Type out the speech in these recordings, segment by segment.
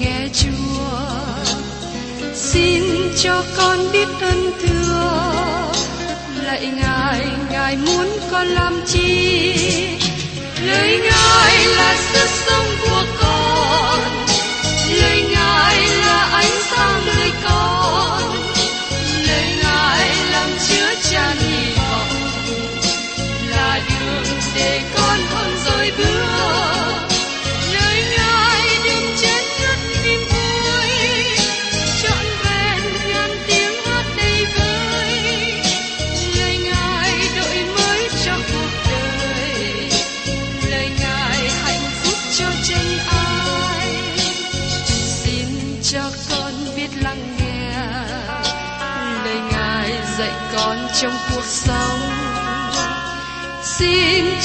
nghe chúa, xin cho con biết ơn thưa. Lạy ngài ngài muốn con làm chi? Lời ngài là sức sống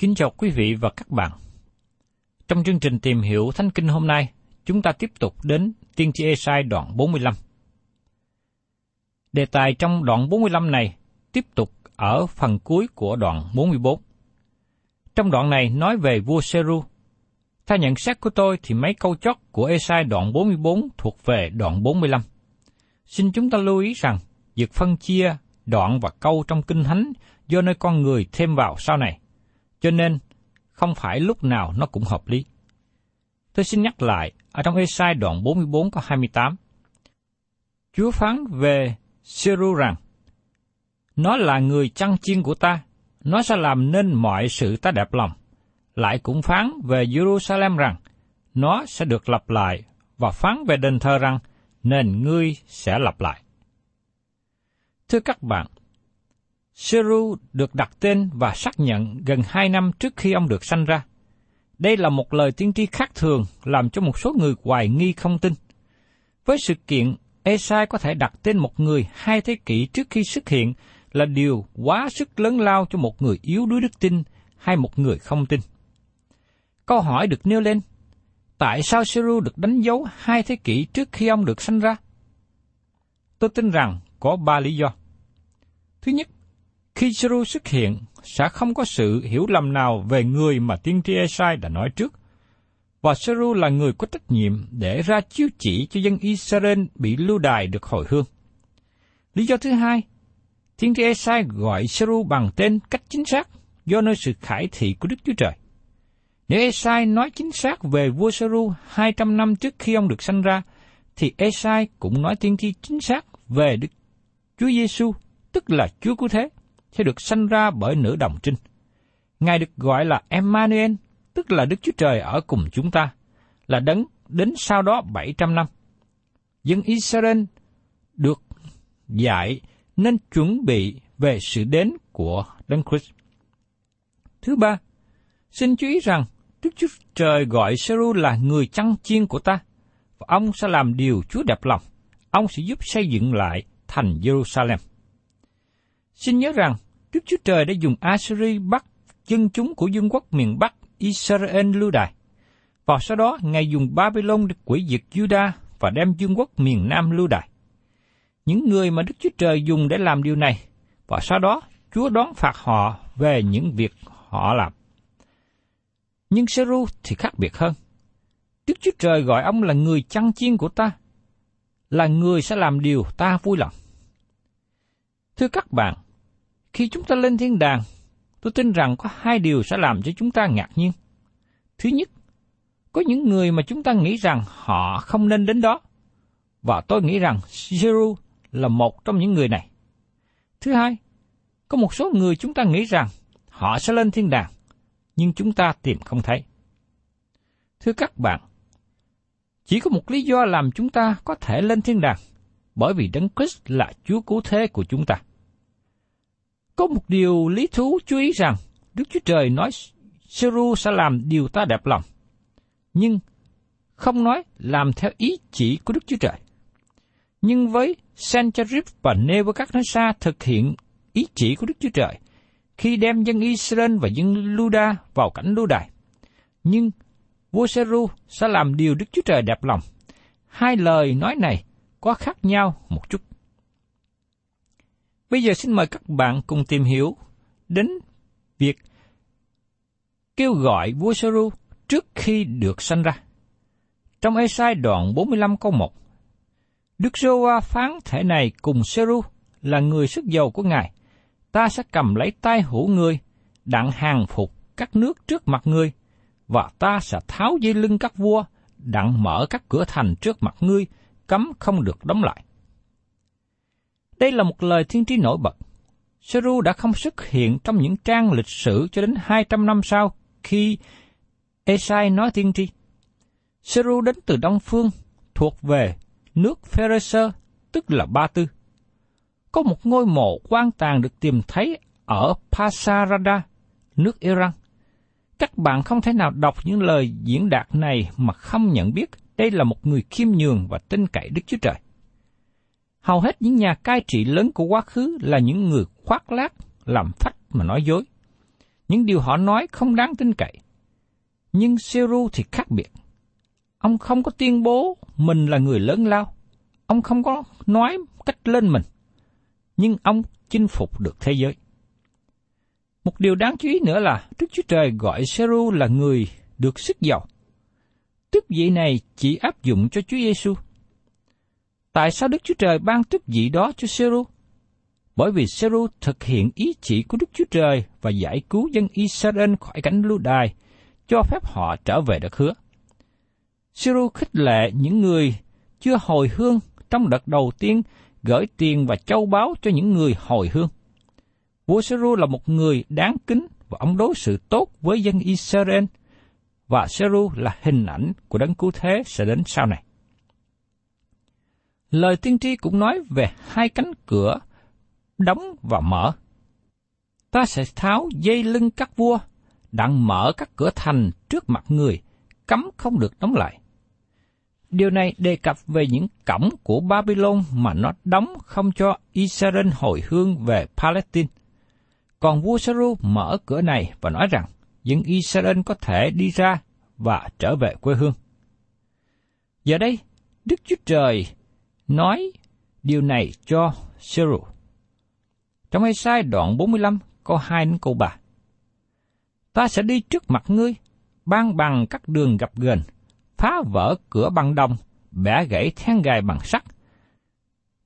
Kính chào quý vị và các bạn. Trong chương trình tìm hiểu Thánh Kinh hôm nay, chúng ta tiếp tục đến tiên tri Esai đoạn 45. Đề tài trong đoạn 45 này tiếp tục ở phần cuối của đoạn 44. Trong đoạn này nói về vua Seru. Theo nhận xét của tôi thì mấy câu chót của Esai đoạn 44 thuộc về đoạn 45. Xin chúng ta lưu ý rằng, việc phân chia đoạn và câu trong kinh thánh do nơi con người thêm vào sau này. Cho nên, không phải lúc nào nó cũng hợp lý. Tôi xin nhắc lại, ở trong Esai đoạn 44 có 28. Chúa phán về Seru rằng, Nó là người chăn chiên của ta, nó sẽ làm nên mọi sự ta đẹp lòng. Lại cũng phán về Jerusalem rằng, nó sẽ được lập lại, và phán về đền thờ rằng, nền ngươi sẽ lập lại. Thưa các bạn, Seru được đặt tên và xác nhận gần hai năm trước khi ông được sanh ra. Đây là một lời tiên tri khác thường làm cho một số người hoài nghi không tin. Với sự kiện, Esai có thể đặt tên một người hai thế kỷ trước khi xuất hiện là điều quá sức lớn lao cho một người yếu đuối đức tin hay một người không tin. Câu hỏi được nêu lên, tại sao Seru được đánh dấu hai thế kỷ trước khi ông được sanh ra? Tôi tin rằng có ba lý do. Thứ nhất, khi Seru xuất hiện, sẽ không có sự hiểu lầm nào về người mà tiên tri Esai đã nói trước. Và Seru là người có trách nhiệm để ra chiếu chỉ cho dân Israel bị lưu đài được hồi hương. Lý do thứ hai, tiên tri Esai gọi Seru bằng tên cách chính xác do nơi sự khải thị của Đức Chúa Trời. Nếu Esai nói chính xác về vua Seru 200 năm trước khi ông được sanh ra, thì Esai cũng nói tiên tri chính xác về Đức Chúa Giêsu, tức là Chúa Cứu Thế, sẽ được sanh ra bởi nữ đồng trinh. Ngài được gọi là Emmanuel, tức là Đức Chúa Trời ở cùng chúng ta, là đấng đến sau đó 700 năm. Dân Israel được dạy nên chuẩn bị về sự đến của Đấng Christ. Thứ ba, xin chú ý rằng Đức Chúa Trời gọi Seru là người chăn chiên của ta, và ông sẽ làm điều Chúa đẹp lòng. Ông sẽ giúp xây dựng lại thành Jerusalem. Xin nhớ rằng, Đức Chúa Trời đã dùng Assyri bắt dân chúng của dân quốc miền Bắc Israel lưu đày Và sau đó, Ngài dùng Babylon để quỷ diệt Judah và đem vương quốc miền Nam lưu đày Những người mà Đức Chúa Trời dùng để làm điều này, và sau đó Chúa đón phạt họ về những việc họ làm. Nhưng Seru thì khác biệt hơn. Đức Chúa Trời gọi ông là người chăn chiên của ta, là người sẽ làm điều ta vui lòng. Thưa các bạn, khi chúng ta lên thiên đàng, tôi tin rằng có hai điều sẽ làm cho chúng ta ngạc nhiên. Thứ nhất, có những người mà chúng ta nghĩ rằng họ không nên đến đó, và tôi nghĩ rằng Jeru là một trong những người này. Thứ hai, có một số người chúng ta nghĩ rằng họ sẽ lên thiên đàng, nhưng chúng ta tìm không thấy. Thưa các bạn, chỉ có một lý do làm chúng ta có thể lên thiên đàng, bởi vì Đấng Christ là Chúa cứu thế của chúng ta. Có một điều lý thú chú ý rằng Đức Chúa Trời nói Seru sẽ làm điều ta đẹp lòng, nhưng không nói làm theo ý chỉ của Đức Chúa Trời. Nhưng với Sennacherib và Nebuchadnezzar thực hiện ý chỉ của Đức Chúa Trời khi đem dân Israel và dân Luda vào cảnh lưu đài. Nhưng vua Seru sẽ làm điều Đức Chúa Trời đẹp lòng. Hai lời nói này có khác nhau một chút. Bây giờ xin mời các bạn cùng tìm hiểu đến việc kêu gọi vua Saru trước khi được sanh ra. Trong Esai đoạn 45 câu 1, Đức giô phán thể này cùng Seru là người sức giàu của Ngài, ta sẽ cầm lấy tay hữu người, đặng hàng phục các nước trước mặt ngươi, và ta sẽ tháo dây lưng các vua, đặng mở các cửa thành trước mặt ngươi, cấm không được đóng lại. Đây là một lời thiên tri nổi bật. Seru đã không xuất hiện trong những trang lịch sử cho đến 200 năm sau khi Esai nói tiên tri. Seru đến từ Đông Phương, thuộc về nước Pharisee, tức là Ba Tư. Có một ngôi mộ quan tàn được tìm thấy ở Pasarada, nước Iran. Các bạn không thể nào đọc những lời diễn đạt này mà không nhận biết đây là một người khiêm nhường và tin cậy Đức Chúa Trời. Hầu hết những nhà cai trị lớn của quá khứ là những người khoác lác, làm phách mà nói dối. Những điều họ nói không đáng tin cậy. Nhưng Seru thì khác biệt. Ông không có tuyên bố mình là người lớn lao. Ông không có nói cách lên mình. Nhưng ông chinh phục được thế giới. Một điều đáng chú ý nữa là Đức Chúa Trời gọi Seru là người được sức giàu. Tước vị này chỉ áp dụng cho Chúa Giêsu. Tại sao Đức Chúa Trời ban chức vị đó cho Seru? Bởi vì Seru thực hiện ý chỉ của Đức Chúa Trời và giải cứu dân Israel khỏi cảnh lưu đài, cho phép họ trở về đất hứa. Seru khích lệ những người chưa hồi hương trong đợt đầu tiên gửi tiền và châu báu cho những người hồi hương. Vua Seru là một người đáng kính và ông đối xử tốt với dân Israel, và Seru là hình ảnh của đấng cứu thế sẽ đến sau này. Lời tiên tri cũng nói về hai cánh cửa đóng và mở. Ta sẽ tháo dây lưng các vua, đặng mở các cửa thành trước mặt người, cấm không được đóng lại. Điều này đề cập về những cổng của Babylon mà nó đóng không cho Israel hồi hương về Palestine. Còn vua Saru mở cửa này và nói rằng dân Israel có thể đi ra và trở về quê hương. Giờ đây, Đức Chúa Trời nói điều này cho Seru. Trong hai sai đoạn 45, câu 2 đến câu 3. Ta sẽ đi trước mặt ngươi, ban bằng các đường gặp gần, phá vỡ cửa bằng đồng, bẻ gãy then gài bằng sắt.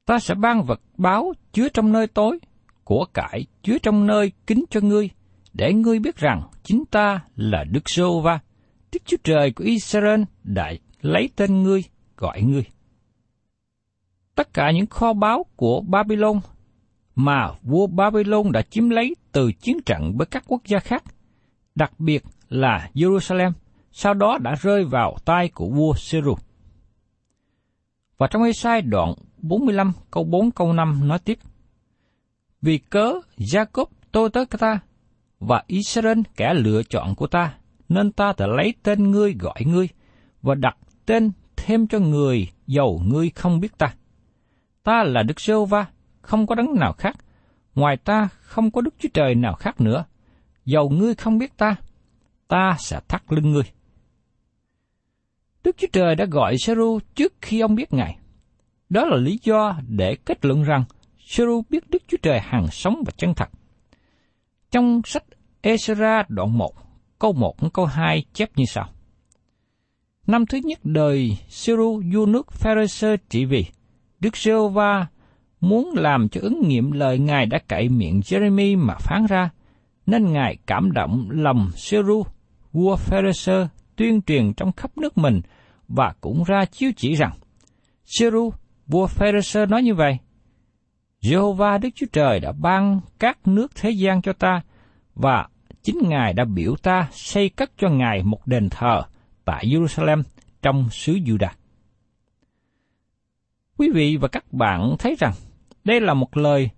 Ta sẽ ban vật báo chứa trong nơi tối, của cải chứa trong nơi kính cho ngươi, để ngươi biết rằng chính ta là Đức Sô Va, Đức Chúa Trời của Israel đã lấy tên ngươi, gọi ngươi. Tất cả những kho báu của Babylon mà vua Babylon đã chiếm lấy từ chiến trận với các quốc gia khác, đặc biệt là Jerusalem, sau đó đã rơi vào tay của vua Seru. Và trong Ê-sai đoạn 45 câu 4 câu 5 nói tiếp, Vì cớ Jacob tôi tới ta, và Israel kẻ lựa chọn của ta, nên ta đã lấy tên ngươi gọi ngươi, và đặt tên thêm cho người giàu ngươi không biết ta. Ta là Đức Sơ Va, không có đấng nào khác, ngoài ta không có Đức Chúa Trời nào khác nữa. Dầu ngươi không biết ta, ta sẽ thắt lưng ngươi. Đức Chúa Trời đã gọi Seru trước khi ông biết Ngài. Đó là lý do để kết luận rằng Seru biết Đức Chúa Trời hàng sống và chân thật. Trong sách Ezra đoạn 1, câu 1 đến câu 2 chép như sau. Năm thứ nhất đời Seru vua nước Pharisee trị vì, Đức giê va muốn làm cho ứng nghiệm lời Ngài đã cậy miệng Jeremy mà phán ra, nên Ngài cảm động lòng seru, vua Pharisee tuyên truyền trong khắp nước mình và cũng ra chiếu chỉ rằng, seru, vua Pharisee nói như vậy, Jehovah Đức Chúa Trời đã ban các nước thế gian cho ta, và chính Ngài đã biểu ta xây cất cho Ngài một đền thờ tại Jerusalem trong xứ Judah. Quý vị và các bạn thấy rằng đây là một lời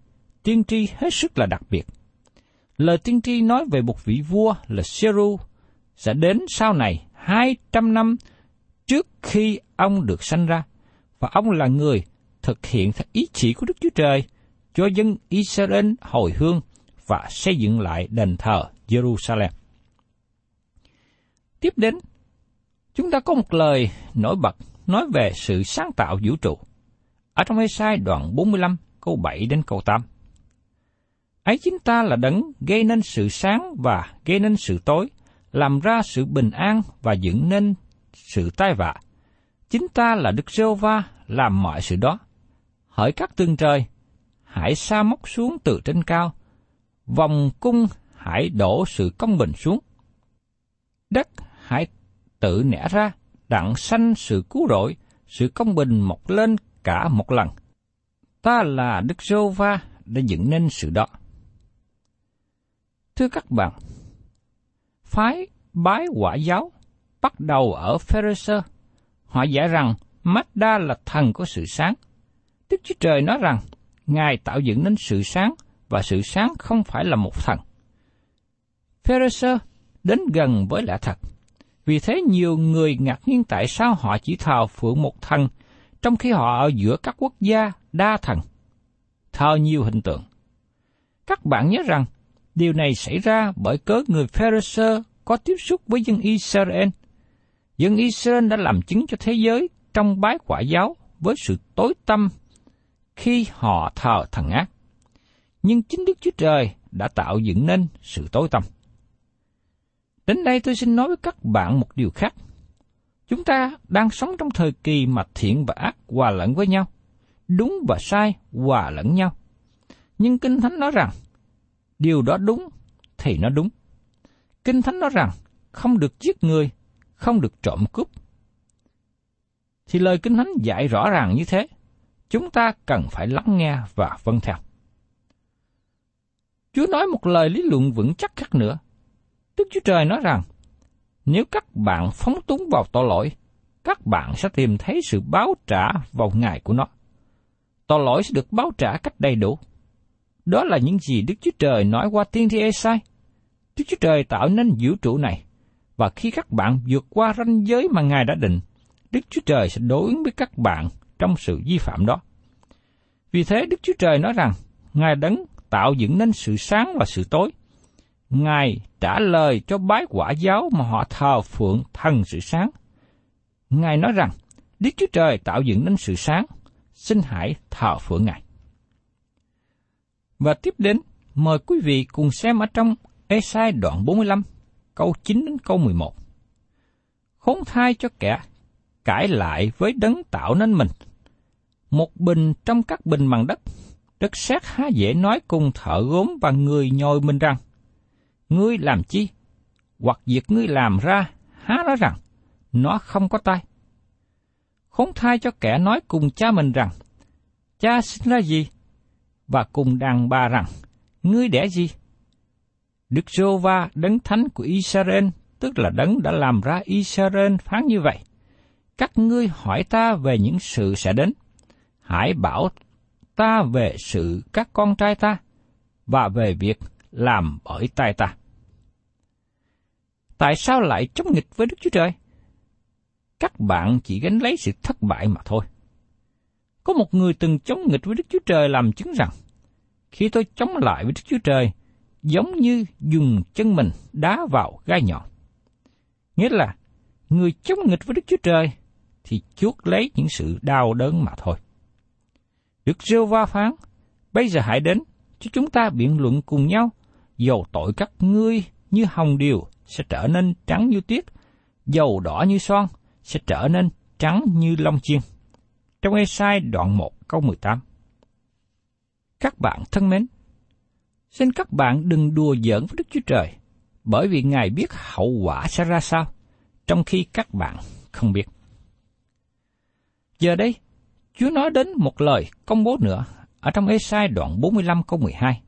tiên tri hết sức là đặc biệt. Lời tiên tri nói về một vị vua là Seru sẽ đến sau này 200 năm trước khi ông được sanh ra, và ông là người thực hiện theo ý chỉ của Đức Chúa Trời cho dân Israel hồi hương và xây dựng lại đền thờ Jerusalem. Tiếp đến, chúng ta có một lời nổi bật nói về sự sáng tạo vũ trụ. Ở trong Ê-sai đoạn 45, câu 7 đến câu 8. Ấy chính ta là đấng gây nên sự sáng và gây nên sự tối, làm ra sự bình an và dựng nên sự tai vạ. Chính ta là Đức Rêu va làm mọi sự đó. Hỡi các tương trời, hãy sa móc xuống từ trên cao, vòng cung hãy đổ sự công bình xuống. Đất hãy tự nẻ ra, đặng sanh sự cứu rỗi, sự công bình mọc lên cả một lần. Ta là Đức giê va đã dựng nên sự đó. Thưa các bạn, phái bái quả giáo bắt đầu ở Pharisee. Họ giải rằng Mazda là thần của sự sáng. Đức Chúa Trời nói rằng Ngài tạo dựng nên sự sáng và sự sáng không phải là một thần. Pharisee đến gần với lẽ thật. Vì thế nhiều người ngạc nhiên tại sao họ chỉ thờ phượng một thần, trong khi họ ở giữa các quốc gia đa thần, thờ nhiều hình tượng. Các bạn nhớ rằng, điều này xảy ra bởi cớ người Pharisee có tiếp xúc với dân Israel. Dân Israel đã làm chứng cho thế giới trong bái quả giáo với sự tối tâm khi họ thờ thần ác. Nhưng chính Đức Chúa Trời đã tạo dựng nên sự tối tâm. Đến đây tôi xin nói với các bạn một điều khác. Chúng ta đang sống trong thời kỳ mà thiện và ác hòa lẫn với nhau, đúng và sai hòa lẫn nhau. Nhưng Kinh Thánh nói rằng, điều đó đúng thì nó đúng. Kinh Thánh nói rằng, không được giết người, không được trộm cướp. Thì lời Kinh Thánh dạy rõ ràng như thế, chúng ta cần phải lắng nghe và vâng theo. Chúa nói một lời lý luận vững chắc khác nữa. Đức Chúa Trời nói rằng, nếu các bạn phóng túng vào tội lỗi, các bạn sẽ tìm thấy sự báo trả vào ngày của nó. Tội lỗi sẽ được báo trả cách đầy đủ. Đó là những gì Đức Chúa Trời nói qua tiên thi Esai. Đức Chúa Trời tạo nên vũ trụ này, và khi các bạn vượt qua ranh giới mà Ngài đã định, Đức Chúa Trời sẽ đối ứng với các bạn trong sự vi phạm đó. Vì thế Đức Chúa Trời nói rằng, Ngài đấng tạo dựng nên sự sáng và sự tối. Ngài trả lời cho bái quả giáo mà họ thờ phượng thần sự sáng. Ngài nói rằng, Đức Chúa Trời tạo dựng nên sự sáng, xin hãy thờ phượng Ngài. Và tiếp đến, mời quý vị cùng xem ở trong Esai đoạn 45, câu 9 đến câu 11. Khốn thai cho kẻ cãi lại với đấng tạo nên mình. Một bình trong các bình bằng đất, đất sét há dễ nói cùng thợ gốm và người nhồi mình rằng, ngươi làm chi? Hoặc việc ngươi làm ra, há nói rằng, nó không có tay. Khốn thai cho kẻ nói cùng cha mình rằng, cha sinh ra gì? Và cùng đàn bà rằng, ngươi đẻ gì? Đức giô va đấng thánh của Israel, tức là đấng đã làm ra Israel phán như vậy. Các ngươi hỏi ta về những sự sẽ đến. Hãy bảo ta về sự các con trai ta, và về việc làm bởi tay ta. Tại sao lại chống nghịch với Đức Chúa Trời? Các bạn chỉ gánh lấy sự thất bại mà thôi. Có một người từng chống nghịch với Đức Chúa Trời làm chứng rằng, khi tôi chống lại với Đức Chúa Trời, giống như dùng chân mình đá vào gai nhọn. Nghĩa là, người chống nghịch với Đức Chúa Trời thì chuốt lấy những sự đau đớn mà thôi. Đức rêu va phán, bây giờ hãy đến, cho chúng ta biện luận cùng nhau, dầu tội các ngươi như hồng điều sẽ trở nên trắng như tuyết, dầu đỏ như son sẽ trở nên trắng như lông chiên. Trong Esai đoạn 1 câu 18 Các bạn thân mến, xin các bạn đừng đùa giỡn với Đức Chúa Trời, bởi vì Ngài biết hậu quả sẽ ra sao, trong khi các bạn không biết. Giờ đây, Chúa nói đến một lời công bố nữa ở trong Esai đoạn 45 câu 12.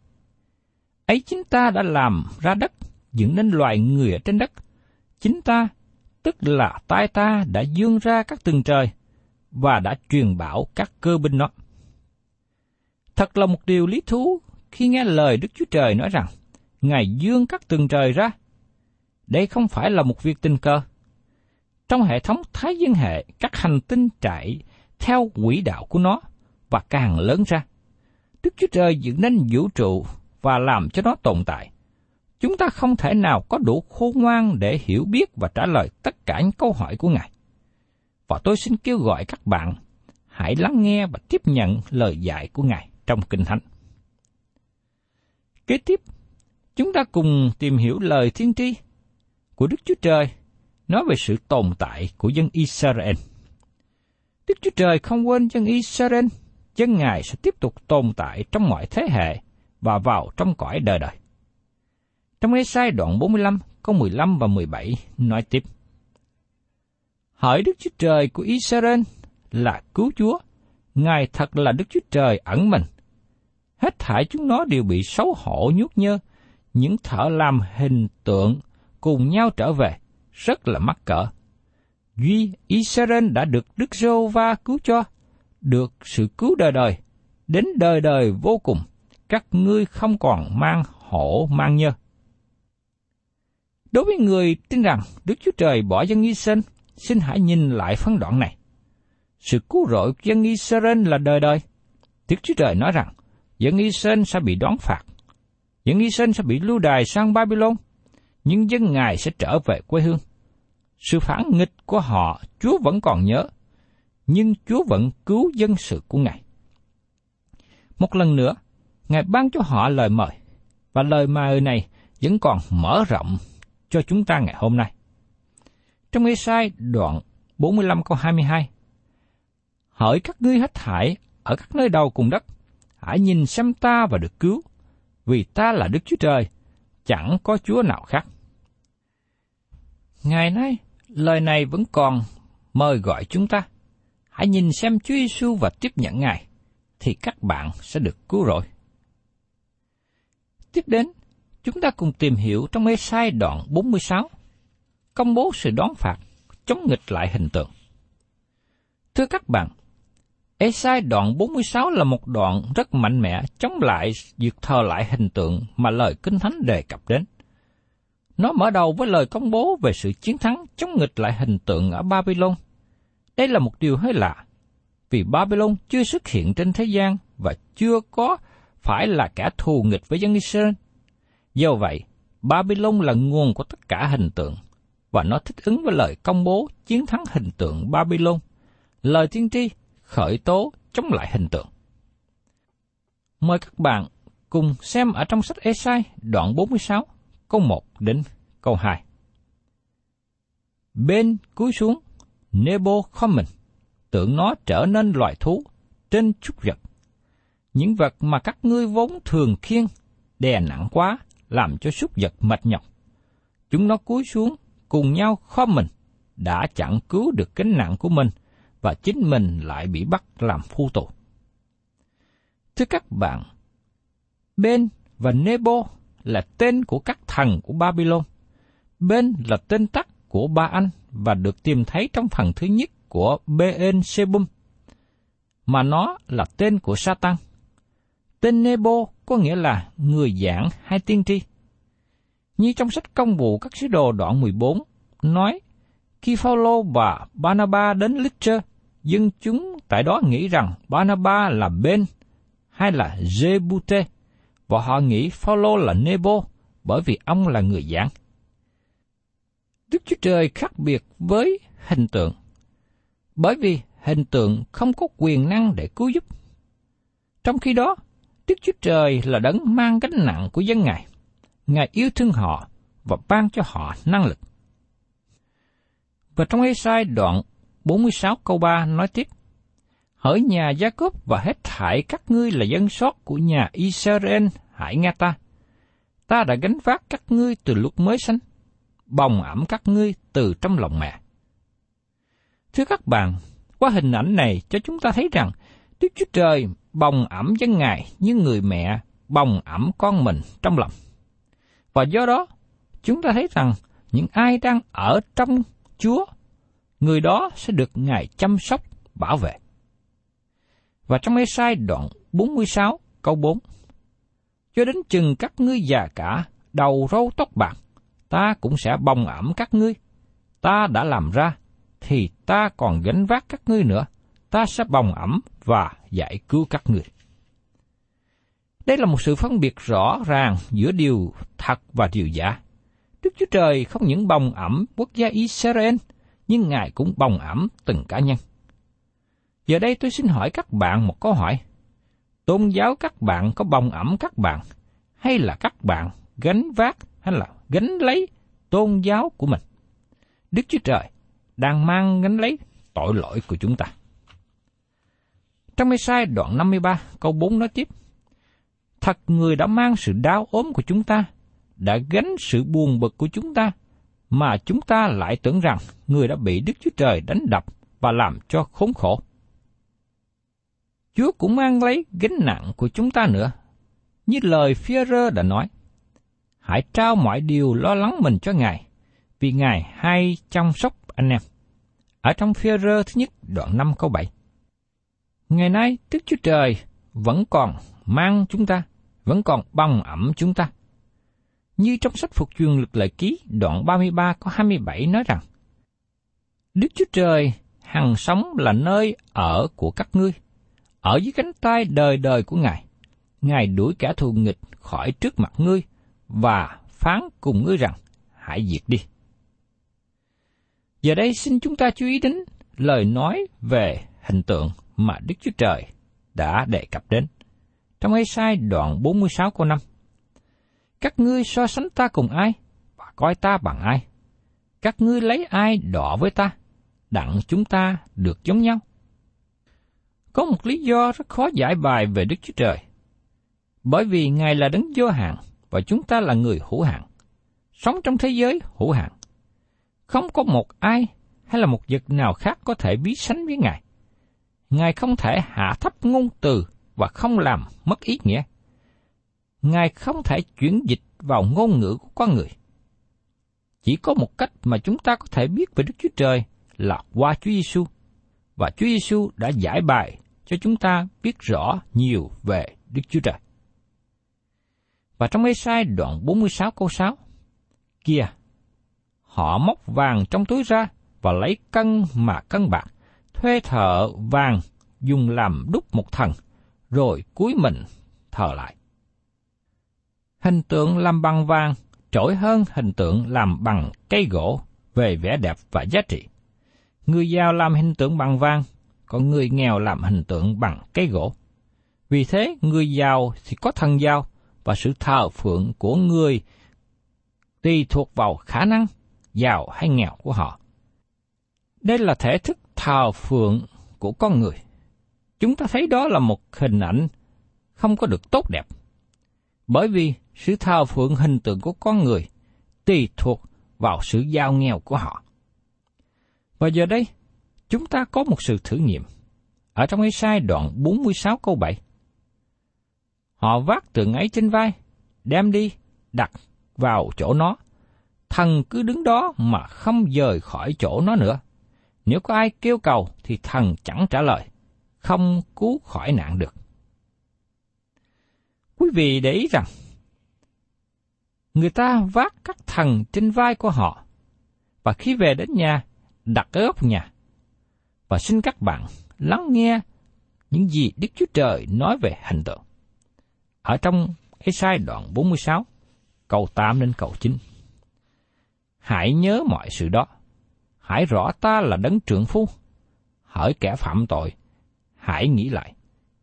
Ấy chính ta đã làm ra đất, dựng nên loài người ở trên đất. Chính ta, tức là tay ta đã dương ra các tầng trời và đã truyền bảo các cơ binh nó. Thật là một điều lý thú khi nghe lời Đức Chúa Trời nói rằng Ngài dương các tầng trời ra. Đây không phải là một việc tình cờ. Trong hệ thống Thái Dương hệ, các hành tinh chạy theo quỹ đạo của nó và càng lớn ra. Đức Chúa Trời dựng nên vũ trụ và làm cho nó tồn tại. Chúng ta không thể nào có đủ khôn ngoan để hiểu biết và trả lời tất cả những câu hỏi của Ngài. Và tôi xin kêu gọi các bạn hãy lắng nghe và tiếp nhận lời dạy của Ngài trong Kinh Thánh. Kế tiếp, chúng ta cùng tìm hiểu lời thiên tri của Đức Chúa Trời nói về sự tồn tại của dân Israel. Đức Chúa Trời không quên dân Israel, dân Ngài sẽ tiếp tục tồn tại trong mọi thế hệ và vào trong cõi đời đời. Trong Ê-sai đoạn 45, câu 15 và 17 nói tiếp. Hỡi Đức Chúa Trời của Israel là cứu Chúa, Ngài thật là Đức Chúa Trời ẩn mình. Hết thảy chúng nó đều bị xấu hổ nhút nhơ, những thợ làm hình tượng cùng nhau trở về, rất là mắc cỡ. Duy Israel đã được Đức Giô-va cứu cho, được sự cứu đời đời, đến đời đời vô cùng, các ngươi không còn mang hổ mang nhơ. Đối với người tin rằng Đức Chúa Trời bỏ dân Israel, xin hãy nhìn lại phân đoạn này. Sự cứu rỗi của dân Israel là đời đời. Đức Chúa Trời nói rằng, dân Israel sẽ bị đón phạt. Dân Israel sẽ bị lưu đài sang Babylon, nhưng dân Ngài sẽ trở về quê hương. Sự phản nghịch của họ Chúa vẫn còn nhớ, nhưng Chúa vẫn cứu dân sự của Ngài. Một lần nữa, Ngài ban cho họ lời mời, và lời mời này vẫn còn mở rộng cho chúng ta ngày hôm nay. Trong Ê-sai đoạn 45 câu 22 Hỡi các ngươi hết thảy ở các nơi đầu cùng đất, hãy nhìn xem ta và được cứu, vì ta là Đức Chúa Trời, chẳng có Chúa nào khác. Ngày nay, lời này vẫn còn mời gọi chúng ta. Hãy nhìn xem Chúa Giêsu và tiếp nhận Ngài, thì các bạn sẽ được cứu rồi Tiếp đến, chúng ta cùng tìm hiểu trong mê sai đoạn 46, công bố sự đón phạt, chống nghịch lại hình tượng. Thưa các bạn, ê sai đoạn 46 là một đoạn rất mạnh mẽ chống lại việc thờ lại hình tượng mà lời Kinh Thánh đề cập đến. Nó mở đầu với lời công bố về sự chiến thắng chống nghịch lại hình tượng ở Babylon. Đây là một điều hơi lạ, vì Babylon chưa xuất hiện trên thế gian và chưa có phải là kẻ thù nghịch với dân Israel. Do vậy, Babylon là nguồn của tất cả hình tượng, và nó thích ứng với lời công bố chiến thắng hình tượng Babylon, lời tiên tri khởi tố chống lại hình tượng. Mời các bạn cùng xem ở trong sách Esai đoạn 46, câu 1 đến câu 2. Bên cúi xuống, Nebo không mình, tưởng nó trở nên loài thú trên chút vật những vật mà các ngươi vốn thường khiêng, đè nặng quá, làm cho súc vật mệt nhọc. Chúng nó cúi xuống, cùng nhau khom mình, đã chẳng cứu được gánh nặng của mình, và chính mình lại bị bắt làm phu tù. Thưa các bạn, Ben và Nebo là tên của các thần của Babylon. Ben là tên tắt của ba anh và được tìm thấy trong phần thứ nhất của Ben Sebum, mà nó là tên của Satan. Tên Nebo có nghĩa là người giảng hay tiên tri. Như trong sách công vụ các sứ đồ đoạn 14 nói, khi Phaolô và banaba đến Lystra, dân chúng tại đó nghĩ rằng banaba là Ben hay là Jebute, và họ nghĩ Phaolô là Nebo bởi vì ông là người giảng. Đức Chúa Trời khác biệt với hình tượng, bởi vì hình tượng không có quyền năng để cứu giúp. Trong khi đó, Đức Chúa Trời là đấng mang gánh nặng của dân Ngài. Ngài yêu thương họ và ban cho họ năng lực. Và trong Ê-sai đoạn 46 câu 3 nói tiếp, Hỡi nhà Gia Cốp và hết thảy các ngươi là dân sót của nhà Israel, hãy nghe ta. Ta đã gánh vác các ngươi từ lúc mới sanh, bồng ẩm các ngươi từ trong lòng mẹ. Thưa các bạn, qua hình ảnh này cho chúng ta thấy rằng Đức Chúa Trời bồng ẩm với Ngài như người mẹ bồng ẩm con mình trong lòng. Và do đó, chúng ta thấy rằng những ai đang ở trong Chúa, người đó sẽ được Ngài chăm sóc, bảo vệ. Và trong Ê-sai đoạn 46 câu 4 Cho đến chừng các ngươi già cả, đầu râu tóc bạc, ta cũng sẽ bồng ẩm các ngươi. Ta đã làm ra, thì ta còn gánh vác các ngươi nữa. Ta sẽ bồng ẩm và giải cứu các ngươi. Đây là một sự phân biệt rõ ràng giữa điều thật và điều giả. Đức Chúa Trời không những bồng ẩm quốc gia Israel, nhưng Ngài cũng bồng ẩm từng cá nhân. Giờ đây tôi xin hỏi các bạn một câu hỏi. Tôn giáo các bạn có bồng ẩm các bạn, hay là các bạn gánh vác hay là gánh lấy tôn giáo của mình? Đức Chúa Trời đang mang gánh lấy tội lỗi của chúng ta. Trong Ê-sai đoạn 53 câu 4 nói tiếp, Thật người đã mang sự đau ốm của chúng ta, đã gánh sự buồn bực của chúng ta, mà chúng ta lại tưởng rằng người đã bị Đức Chúa Trời đánh đập và làm cho khốn khổ. Chúa cũng mang lấy gánh nặng của chúng ta nữa. Như lời phía rơ đã nói, hãy trao mọi điều lo lắng mình cho Ngài, vì Ngài hay chăm sóc anh em. Ở trong phía rơ thứ nhất đoạn 5 câu 7. Ngày nay, Đức Chúa Trời vẫn còn mang chúng ta, vẫn còn bong ẩm chúng ta. Như trong sách phục truyền lực lợi ký đoạn 33 có 27 nói rằng, Đức Chúa Trời hằng sống là nơi ở của các ngươi, ở dưới cánh tay đời đời của Ngài. Ngài đuổi kẻ thù nghịch khỏi trước mặt ngươi và phán cùng ngươi rằng, hãy diệt đi. Giờ đây xin chúng ta chú ý đến lời nói về hình tượng mà Đức Chúa Trời đã đề cập đến. Trong ê sai đoạn 46 câu 5 Các ngươi so sánh ta cùng ai, và coi ta bằng ai? Các ngươi lấy ai đọ với ta, đặng chúng ta được giống nhau? Có một lý do rất khó giải bài về Đức Chúa Trời. Bởi vì Ngài là đấng vô hạn, và chúng ta là người hữu hạn. Sống trong thế giới hữu hạn. Không có một ai hay là một vật nào khác có thể ví sánh với Ngài. Ngài không thể hạ thấp ngôn từ và không làm mất ý nghĩa. Ngài không thể chuyển dịch vào ngôn ngữ của con người. Chỉ có một cách mà chúng ta có thể biết về Đức Chúa Trời là qua Chúa Giêsu, và Chúa Giêsu đã giải bài cho chúng ta biết rõ nhiều về Đức Chúa Trời. Và trong Ê-sai đoạn 46 câu 6, Kia, họ móc vàng trong túi ra và lấy cân mà cân bạc, thuê thợ vàng dùng làm đúc một thần, rồi cúi mình thờ lại. Hình tượng làm bằng vàng trội hơn hình tượng làm bằng cây gỗ về vẻ đẹp và giá trị. Người giàu làm hình tượng bằng vàng, còn người nghèo làm hình tượng bằng cây gỗ. Vì thế, người giàu thì có thần giàu, và sự thờ phượng của người tùy thuộc vào khả năng giàu hay nghèo của họ. Đây là thể thức thờ phượng của con người. Chúng ta thấy đó là một hình ảnh không có được tốt đẹp. Bởi vì sự thờ phượng hình tượng của con người tùy thuộc vào sự giao nghèo của họ. Và giờ đây, chúng ta có một sự thử nghiệm. Ở trong ấy sai đoạn 46 câu 7. Họ vác tượng ấy trên vai, đem đi, đặt vào chỗ nó. Thần cứ đứng đó mà không rời khỏi chỗ nó nữa. Nếu có ai kêu cầu thì thần chẳng trả lời, không cứu khỏi nạn được. Quý vị để ý rằng, người ta vác các thần trên vai của họ, và khi về đến nhà, đặt ở góc nhà. Và xin các bạn lắng nghe những gì Đức Chúa Trời nói về hình tượng. Ở trong Ê-sai đoạn 46, câu 8 đến câu 9. Hãy nhớ mọi sự đó hãy rõ ta là đấng trượng phu. Hỡi kẻ phạm tội, hãy nghĩ lại,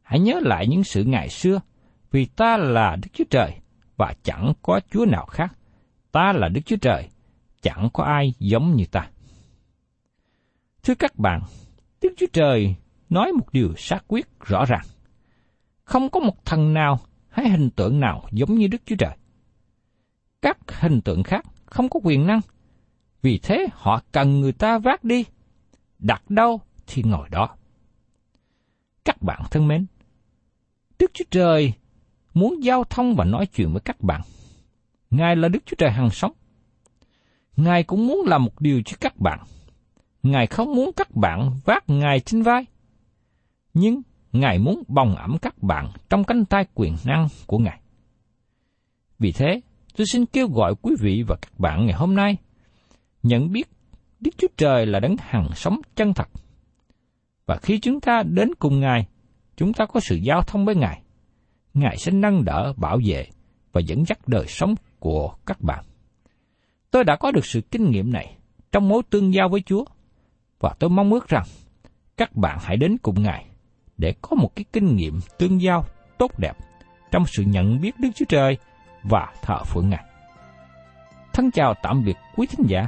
hãy nhớ lại những sự ngày xưa, vì ta là Đức Chúa Trời, và chẳng có Chúa nào khác. ta là Đức Chúa Trời, chẳng có ai giống như ta. Thưa các bạn, Đức Chúa Trời nói một điều xác quyết rõ ràng. Không có một thần nào hay hình tượng nào giống như Đức Chúa Trời. Các hình tượng khác không có quyền năng, vì thế họ cần người ta vác đi, đặt đâu thì ngồi đó. Các bạn thân mến, Đức Chúa Trời muốn giao thông và nói chuyện với các bạn. Ngài là Đức Chúa Trời hằng sống. Ngài cũng muốn làm một điều cho các bạn. Ngài không muốn các bạn vác Ngài trên vai. Nhưng Ngài muốn bồng ẩm các bạn trong cánh tay quyền năng của Ngài. Vì thế, tôi xin kêu gọi quý vị và các bạn ngày hôm nay nhận biết Đức Chúa Trời là đấng hằng sống chân thật. Và khi chúng ta đến cùng Ngài, chúng ta có sự giao thông với Ngài. Ngài sẽ nâng đỡ, bảo vệ và dẫn dắt đời sống của các bạn. Tôi đã có được sự kinh nghiệm này trong mối tương giao với Chúa, và tôi mong ước rằng các bạn hãy đến cùng Ngài để có một cái kinh nghiệm tương giao tốt đẹp trong sự nhận biết Đức Chúa Trời và thờ phượng Ngài. Thân chào tạm biệt quý thính giả